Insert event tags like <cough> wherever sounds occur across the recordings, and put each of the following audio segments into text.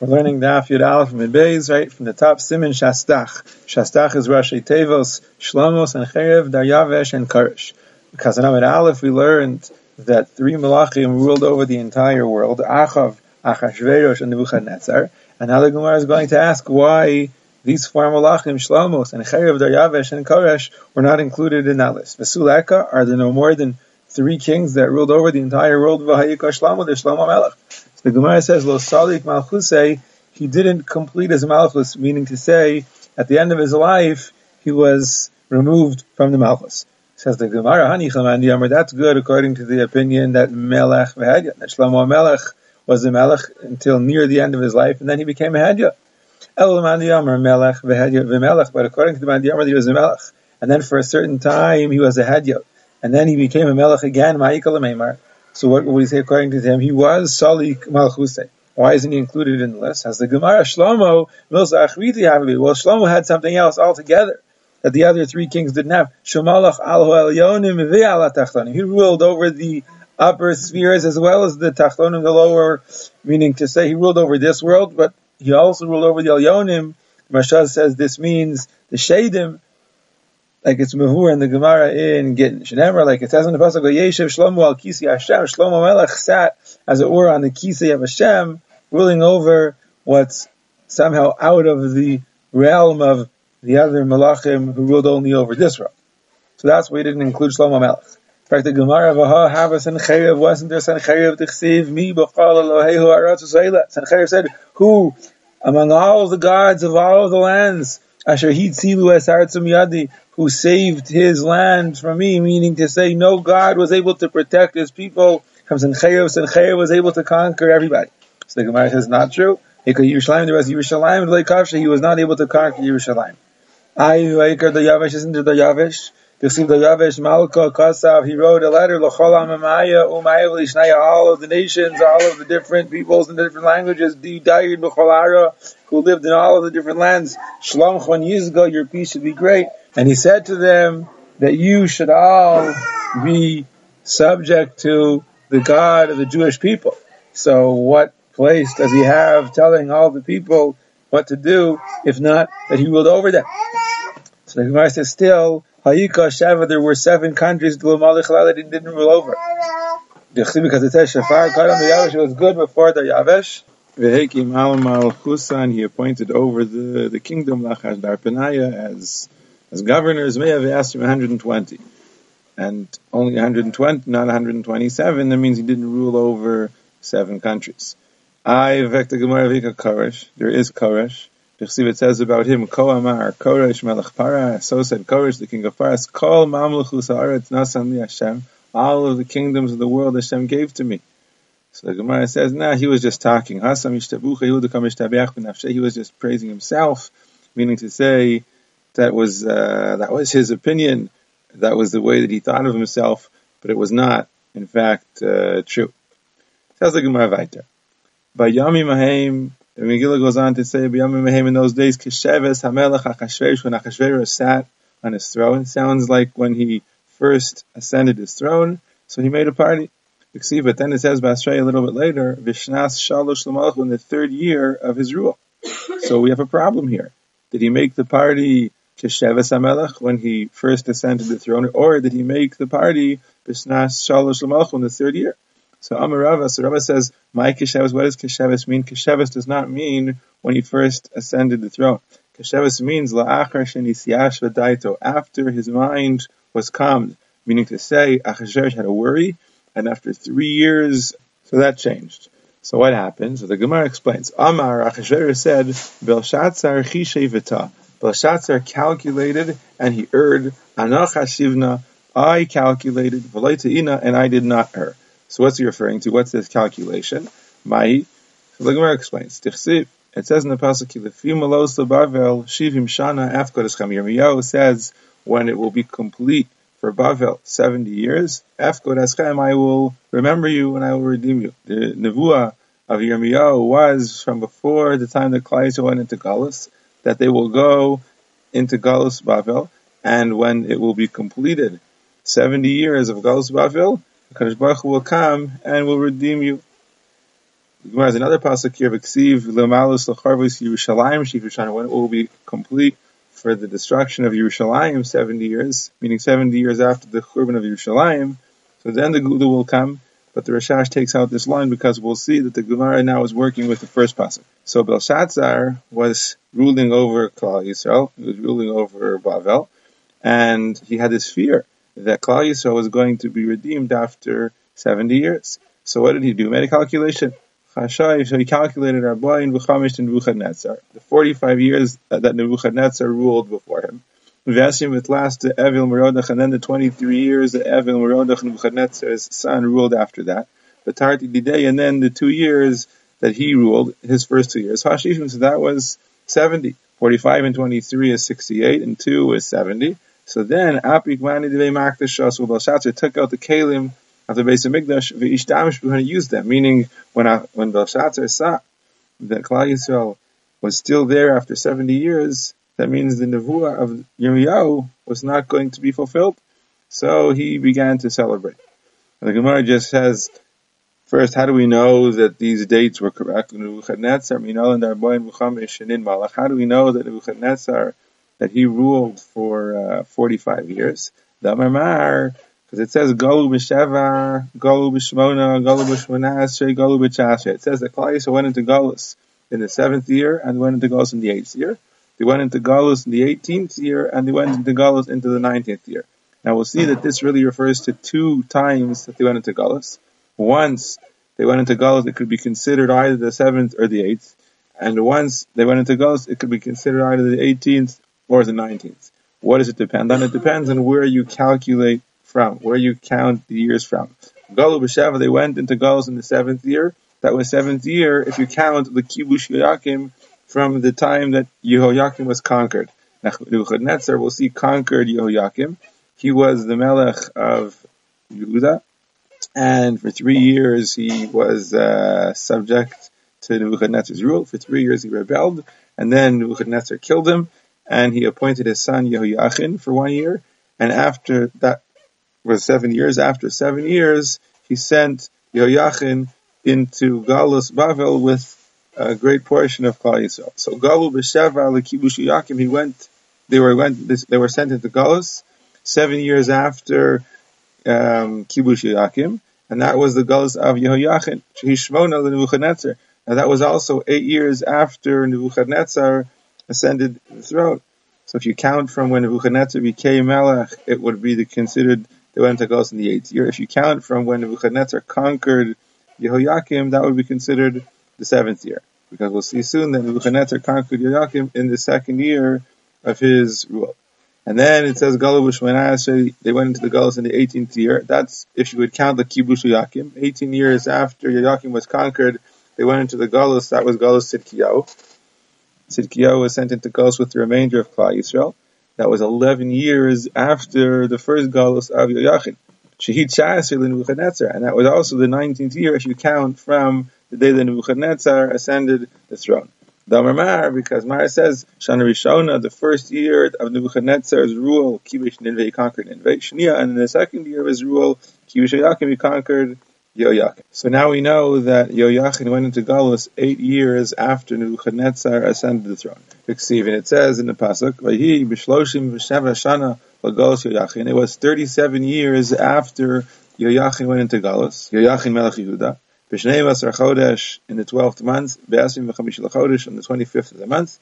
We're learning Daf Yud Aleph from Beis, right from the top. Simin Shastach. Shastach is Rashi Tevos, Shlomos, and Cherev, Daryavesh, and Koresh. Because in Amid Aleph we learned that three Malachim ruled over the entire world: Achav, Achashverosh, and Nebuchadnezzar. And now the Gemara is going to ask why these four Malachim, Shlomos, and Cherev, Daryavesh, and Karish, were not included in that list. Vesuleka, are there no more than three kings that ruled over the entire world? Vahayika Shlomo, the Shlomo Melech. The Gemara says, Lo Salik Malchusei, he didn't complete his Malchus, meaning to say, at the end of his life, he was removed from the Malchus. Says the Gemara, Hani Chamandi that's good according to the opinion that Melech Vehedya, that Shlomo Melech was the Melech until near the end of his life, and then he became a Hedya. El Mandi Amar Melech Vehedya V'Melech, but according to the Mandi he was a Melech. And then for a certain time, he was a Hedya. And then he became a Melech again, Ma'ikal Meimar. So what will we say according to him? He was Salik Malchuse. Why isn't he included in the list? Has the Gemara Shlomo Well, Shlomo had something else altogether that the other three kings didn't have. Shemalach al Elyonim ve'alat tahtonim. He ruled over the upper spheres as well as the Tachtonim, the lower, meaning to say he ruled over this world, but he also ruled over the Elyonim. Mashal says this means the Shadim, like it's Mehur in the Gemara in Gittin. Shnemer, like it says in the Pasuk, Yeshiv Shlomo al Kisi Hashem. Shlomo Melech sat, as it were, on the Kisi of Hashem, ruling over what's somehow out of the realm of the other Malachim who ruled only over this realm. So that's why he didn't include Shlomo Melech. In fact, the Gemara of Aha Havas and Cherev wasn't there Sancherev Tichsiv Mi B'chal Elohehu Aratz said, who among all the gods of all of the lands Asher Hitzilu Es Yadi, who saved his land from me, meaning to say no God was able to protect his people from Sancherev was able to conquer everybody. So the Gemara says not true. He could Yerushalayim, the rest of Yerushalayim, he was not able to conquer Yerushalayim. Aikar the Yavesh isn't the Yavesh. Yosef the Yavesh Malka Kasav, he wrote a letter, Lishnaya, all of the nations, all of the different peoples and the different languages, Di Dayid who lived in all of the different lands. Shalom Chon Yizgo, your peace should be great. And he said to them that you should all be subject to the God of the Jewish people. So what place does he have telling all the people what to do, if not that he ruled over them? So the Gemara says still, Hayika Sheva, there were seven countries that didn't rule over. Because it says Shafar Kadam Daryavesh was good before Daryavesh. Vehekim Al Husan, he appointed over the, the kingdom Lachash Darpanaya as as governors. May have asked him 120, and only 120, not 127. That means he didn't rule over seven countries. I vekta Gemara. There is Koresh. It says about him, Ko Amar, Koresh Melech Para, so said Koresh, the king of Paras, Kol Mamluchus Haaretz Nasan Li Hashem, all of the kingdoms of the world Hashem gave to me. So the Gemara says, nah, he was just talking. Hasam He was just praising himself, meaning to say that was uh, that was his opinion, that was the way that he thought of himself, but it was not, in fact, uh, true. Says the Gemara weiter. By Yami Mahem, the Megillah goes on to say, B'yamim in those days, Kesheves Hamelech Achashverosh, when Achashverosh sat on his throne. It Sounds like when he first ascended his throne, so he made a party. See, but then it says Basrei a little bit later, Vishnas Shalosh Lamalch, in the third year of his rule. <coughs> So we have a problem here. Did he make the party Kesheves Hamelech when he first ascended the throne, or did he make the party Vishnas Shalosh Lamalch in the third year? So Amarava, so Rava says, my Kesheves, what does Kesheves mean? Kesheves does not mean when he first ascended the throne. Kesheves means la'achar shenisiyash v'daito, after his mind was calmed, meaning to say, Achashverosh had a worry, and after three years, so that changed. So what happened? So the Gemara explains, Amar Achashverosh said, Belshazzar chishevita. Belshazzar calculated, and he erred, Anach hashivna, I calculated, and I did not err. So what's he referring to? What's this calculation? Mai. So the Gemara explains. Tichsiv. It says in the pasuk, "Lefim alos Bavel shivim shana afkodesh Yirmiyahu says when it will be complete for Bavel seventy years. Afkodesh I will remember you and I will redeem you. The nevuah of Yirmiyahu was from before the time that Klai went into Galus that they will go into Galus Bavel, and when it will be completed, seventy years of Galus Bavel, Kadosh Baruch will come and will redeem you. The Gemara has another pasuk here, "V'ksiv lemalus lecharvus Yerushalayim shivushan." When it will be complete for the destruction of Yerushalayim, seventy years, meaning seventy years after the churban of Yerushalayim. So then the Gula will come. But the Rashash takes out this line because we'll see that the Gemara now is working with the first pasuk. So Belshazzar was ruling over Klal Yisrael, he was ruling over Bavel, and he had this fear that Klal Yisrael was going to be redeemed after 70 years. So what did he do? He made a calculation. So he calculated Rabbain V'chamish and Nebuchadnezzar, the 45 years that Nebuchadnezzar ruled before him. Vasim with last the Evil Merodach, and then the 23 years that Evil Merodach Nebuchadnezzar's son ruled after that. But Tarti Didei, and then the two years that he ruled, his first two years. Hashishim, so that was 70. 45 and 23 is 68, and 2 is 70. So then, Apik Mani Devei Makdashas, Belshazzar took out the Kalim of the base of Migdash, V'ishtamish to use them, meaning when, when Belshazzar saw that Klal Yisrael was still there after 70 years, that means the nevuah of Yirmiyahu was not going to be fulfilled. So he began to celebrate. And the Gemara just says, first, how do we know that these dates were correct? And. How do we know that Nebuchadnezzar, that he ruled for uh, 45 years? Damar because it says Galu b'Sheva, Galu b'Shmona, Galu b'Chashe. It says that Klal went into Galus in the seventh year and went into Galus in the eighth year. They went into Galus in the 18th year, and they went into Galus into the 19th year. Now we'll see that this really refers to two times that they went into Galus. Once they went into Galus, it could be considered either the 7th or the 8th. And once they went into Galus, it could be considered either the 18th or the 19th. What does it depend on? It depends on where you calculate from, where you count the years from. Galu b'Sheva, they went into Galus in the seventh year. That was seventh year if you count the Kibush Yakim from the time that Yehoiakim was conquered. Nebuchadnezzar, we'll see, conquered Yehoiakim. He was the Melech of Yehuda, and for three years he was uh, subject to Nebuchadnezzar's rule. For three years he rebelled, and then Nebuchadnezzar killed him, and he appointed his son Yehoiachin for one year. And after that was seven years. After seven years, he sent Yehoiachin into Galus Bavel with a great portion of Klal Yisrael. So Galu b'Sheva leKibush Yakim, he went. They were went. They were sent into Galus seven years after um, Kibush Yakim, and that was the Galus of Yehoiachin. Shehishmona Nebuchadnezzar. Now that was also eight years after Nebuchadnezzar ascended the throne. So if you count from when Nebuchadnezzar became Melech, it would be the considered they went to Galus in the eighth year. If you count from when Nebuchadnezzar conquered Yehoiakim, that would be considered the seventh year. Because we'll see soon that Nebuchadnezzar conquered Yehoiakim in the second year of his rule. And then it says Galubush Menashe, they went into the Galus in the 18th year. That's if you would count the Kibush Yakim. 18 years after Yehoiakim was conquered, they went into the Galus. That was Galus Sidkiyahu. Sidkiyahu was sent into Galus with the remainder of Klal Yisrael. That was 11 years after the first Galus of Yehoiachin. Shahid Shasir Nebuchadnezzar, and that was also the 19th year if you count from the day that Nebuchadnezzar ascended the throne. Damar because Mar says Shana Rishona, the first year of Nebuchadnezzar's rule, Kibush Ninveh conquered Ninveh. Shania, and in the second year of his rule, Kibush Yakim he conquered Yehoiakim. So now we know that Yehoiakim went into Galus eight years after Nebuchadnezzar ascended the throne. And it says in the pasuk, "Vayi b'shloshim v'sheva shana l'Galus Yehoiakim." It was thirty-seven years after Yehoiakim went into Galus. Yehoiakim Melech Yehuda. B'shnei Masar Chodesh in the twelfth month, Be'asim v'chamish Chodesh on the twenty-fifth of the month.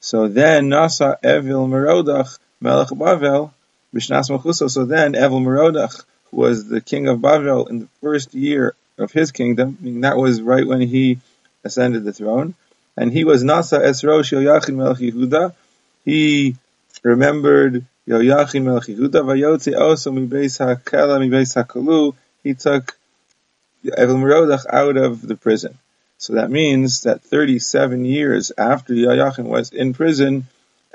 So then Nasa Evil Merodach Melech Bavel B'shnas Machuso. So then Evil Merodach, who was the king of Bavel in the first year of his kingdom, meaning that was right when he ascended the throne, and he was Nasa Esrosh Yoyachin Melech Yehuda. He remembered Yoyachin Melech Yehuda. Vayotzi also mi beis hakela mi beis hakalu. He took Evil Merodach out of the prison. So that means that 37 years after Yoyachin was in prison,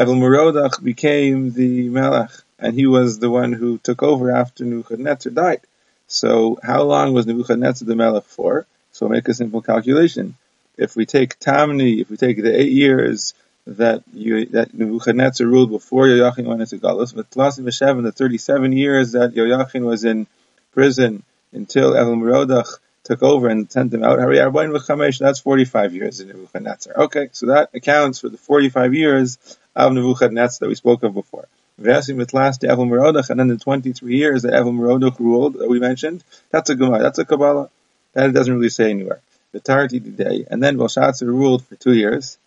Evil Merodach became the Melech, and he was the one who took over after Nebuchadnezzar died. So how long was Nebuchadnezzar the Melech for? So make a simple calculation. If we take Tamni, if we take the eight years that you, that Nebuchadnezzar ruled before Yoyachin went into Galus, but plus the 37 years that Yoyachin was in prison until El Merodach took over and sent him out. That's 45 years in Nebuchadnezzar. Okay, so that accounts for the 45 years of Nebuchadnezzar that we spoke of before. Vesim last Evil Merodach, and then the 23 years that Evil Merodach ruled that we mentioned, that's a Gemara, that's a Kabbalah. That it doesn't really say anywhere. The Tarti today, and then Belshazzar ruled for two years.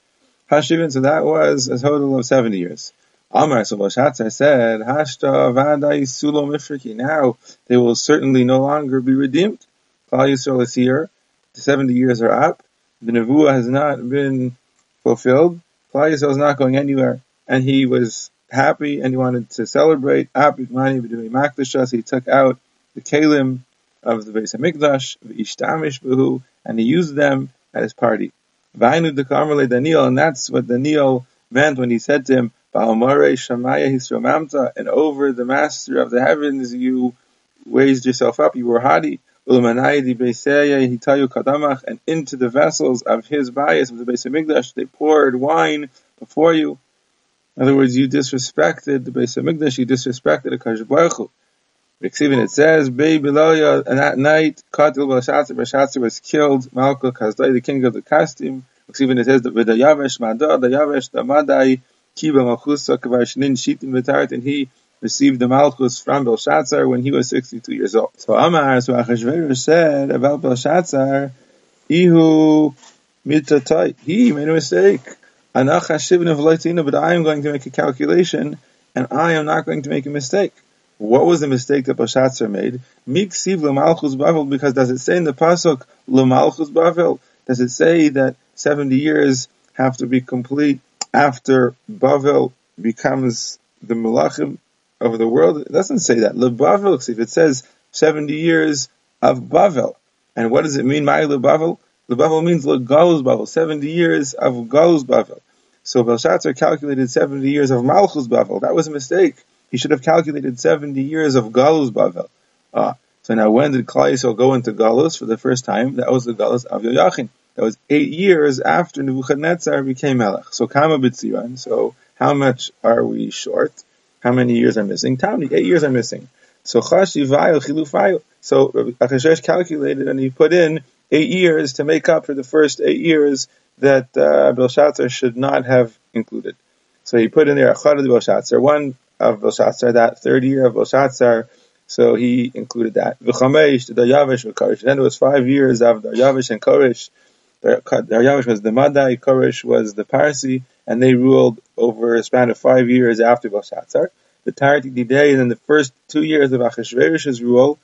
Hashivin, so that was a total of 70 years. Amar, so Belshazzar said, Hashta Vadai Sulo Mifriki, now they will certainly no longer be redeemed. Klal Yisrael is here, the 70 years are up, the Nevuah has not been fulfilled, Klal Yisrael is not going anywhere, and he was happy and he wanted to celebrate. He took out the kalim of the Beis Hamikdash, and he used them at his party. Daniel, and that's what Daniel meant when he said to him, and over the master of the heavens you raised yourself up, you were haughty. And into the vessels of his bias of the Beis Hamikdash, they poured wine before you. In other words, you disrespected the Beis Hamikdash, you disrespected the Kadosh Baruch Hu. It says, Bei Beloya, and that night, Katil Belshazzar, Belshazzar was killed, Malka Kazdai, the king of the Kasdim. It says the Yavesh Madar, the Yavesh, the Madai, Kiba Malchusa, Kavashnin, Shitim Betart, and he received the Malchus from Belshazzar when he was 62 years old. So Amar, so Achashverosh said about Belshazzar, Ihu Mitatai, he made a mistake but I am going to make a calculation, and I am not going to make a mistake. What was the mistake that Belshazzar made? Miksiv l'malchus bavel, because does it say in the pasuk l'malchus bavel? Does it say that 70 years have to be complete after Bavel becomes the malachim of the world? It doesn't say that. L'bavel, if it says 70 years of Bavel, and what does it mean, my l'bavel? The Bavel means Galus Bavel, 70 years of Galus Bavel. So Belshazzar calculated 70 years of Malchus Bavel. That was a mistake. He should have calculated 70 years of Galus Bavel. Ah, so now when did Klal Yisrael go into Galus for the first time? That was the Galus of Yoyachin. That was eight years after Nebuchadnezzar became Melech. So Kama B'tzion. So how much are we short? How many years are missing? Tamni, eight years are missing. So Chashi Vayo Chilufayo. So Achashverosh calculated and he put in eight years to make up for the first eight years that uh, Belshazzar should not have included. So he put in there Achad of Belshazzar, one of Belshazzar, that third year of Belshazzar, so he included that. V'chamesh, Daryavish, Koresh. Then it was five years of Daryavish and Koresh. Daryavish was the Madai, Koresh was the Parsi, and they ruled over a span of five years after Belshazzar. The Day, and then the first two years of Achashverosh's rule,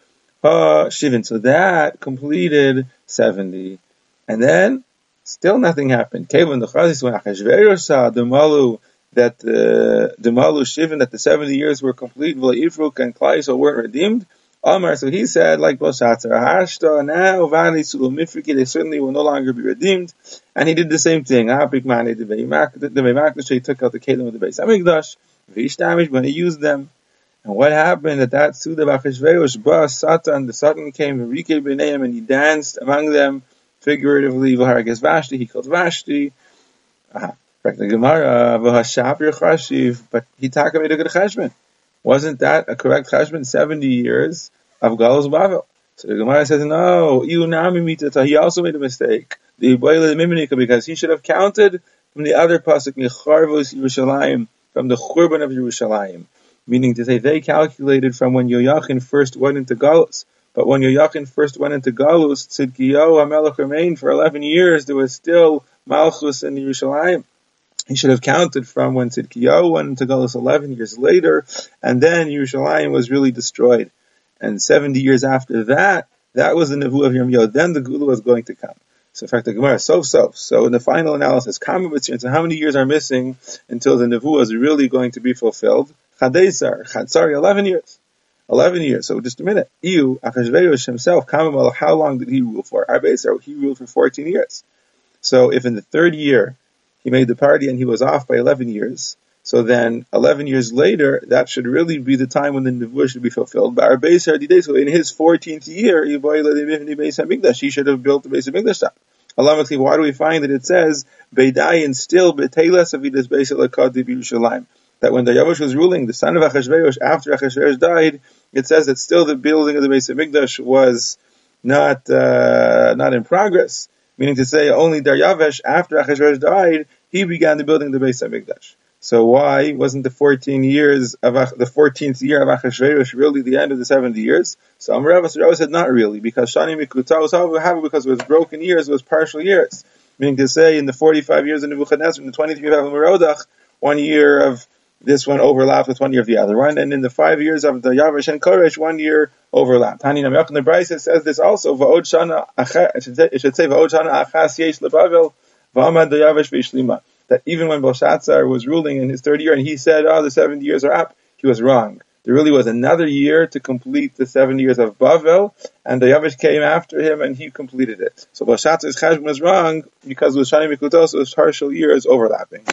Shivin. So that completed 70. And then, still nothing happened. Kevin the Chazis, when Achashverosh saw the Malu, that uh, the Malu Shivin, that the 70 years were complete, Ifruk and Klaiso weren't redeemed, Amar, so he said, like Belshazzar, Hashta, now, Vani, Sulumifriki, they certainly will no longer be redeemed. And he did the same thing. Apik Mani, the Veimakdash, he took out the Kalim of the Beis Hamikdash, Vishtamish, but he used them. And what happened at that Suda Bachashverosh, Ba Satan, the Satan came, Rike B'neim, and he danced among them, figuratively, V'haragas Vashti, he killed Vashti. Aha. The Gemara, but he takamed a good cheshbon. Wasn't that a correct cheshbon? 70 years of Galus Bavel. So the Gemara says, no, he also made a mistake. The because he should have counted from the other pasuk, Mecharvos Yerushalayim, from the Churban of Yerushalayim meaning to say they calculated from when Yoyachin first went into Galus. But when Yoyachin first went into Galus, Tzidkiyahu HaMelech remained for 11 years. There was still Malchus in Yerushalayim. He should have counted from when Tzidkiyahu went into Galus 11 years later, and then Yerushalayim was really destroyed. And 70 years after that, that was the Nevu of Yirmiyahu. Then the Gula was going to come. So in fact, the Gemara, so so. So in the final analysis, so how many years are missing until the Nevu is really going to be fulfilled? Chadesar, sorry, 11 years. 11 years. So just a minute. Iu, Achashverosh himself, Kamamal, how long did he rule for? Arbesar, he ruled for 14 years. So if in the third year he made the party and he was off by 11 years, so then 11 years later, that should really be the time when the Nevuah should be fulfilled. But Arbesar so in his 14th year, he should have built the base of Mikdash Why do we find that it says, Beidayin still, Betelas Avidas Beis Elakad Yerushalayim? That when Daryavish was ruling, the son of Achashverosh, after Achashverosh died, it says that still the building of the Beis Hamikdash was not uh, not in progress. Meaning to say, only Daryavesh after Achashverosh died, he began the building of the Beis Hamikdash. So why wasn't the 14 years of the 14th year of Achashverosh really the end of the 70 years? So Amarav said not really, because Shani Mikuta was however because it was broken years, it was partial years. Meaning to say, in the 45 years of Nebuchadnezzar, in the 23 years of Merodach, one year of this one overlapped with one year of the other one, and in the five years of Daryavish and Koresh, one year overlapped. Hani Namyach the Brisa says this also. It should say va'od achas yesh lebavel v'amad Daryavish v'ishlima. That even when Belshazzar was ruling in his third year, and he said, "Oh, the seventy years are up," he was wrong. There really was another year to complete the seven years of Bavel, and the Yavish came after him and he completed it. So Belshazzar's cheshbon was wrong because with Shani Mikutos, was partial years overlapping.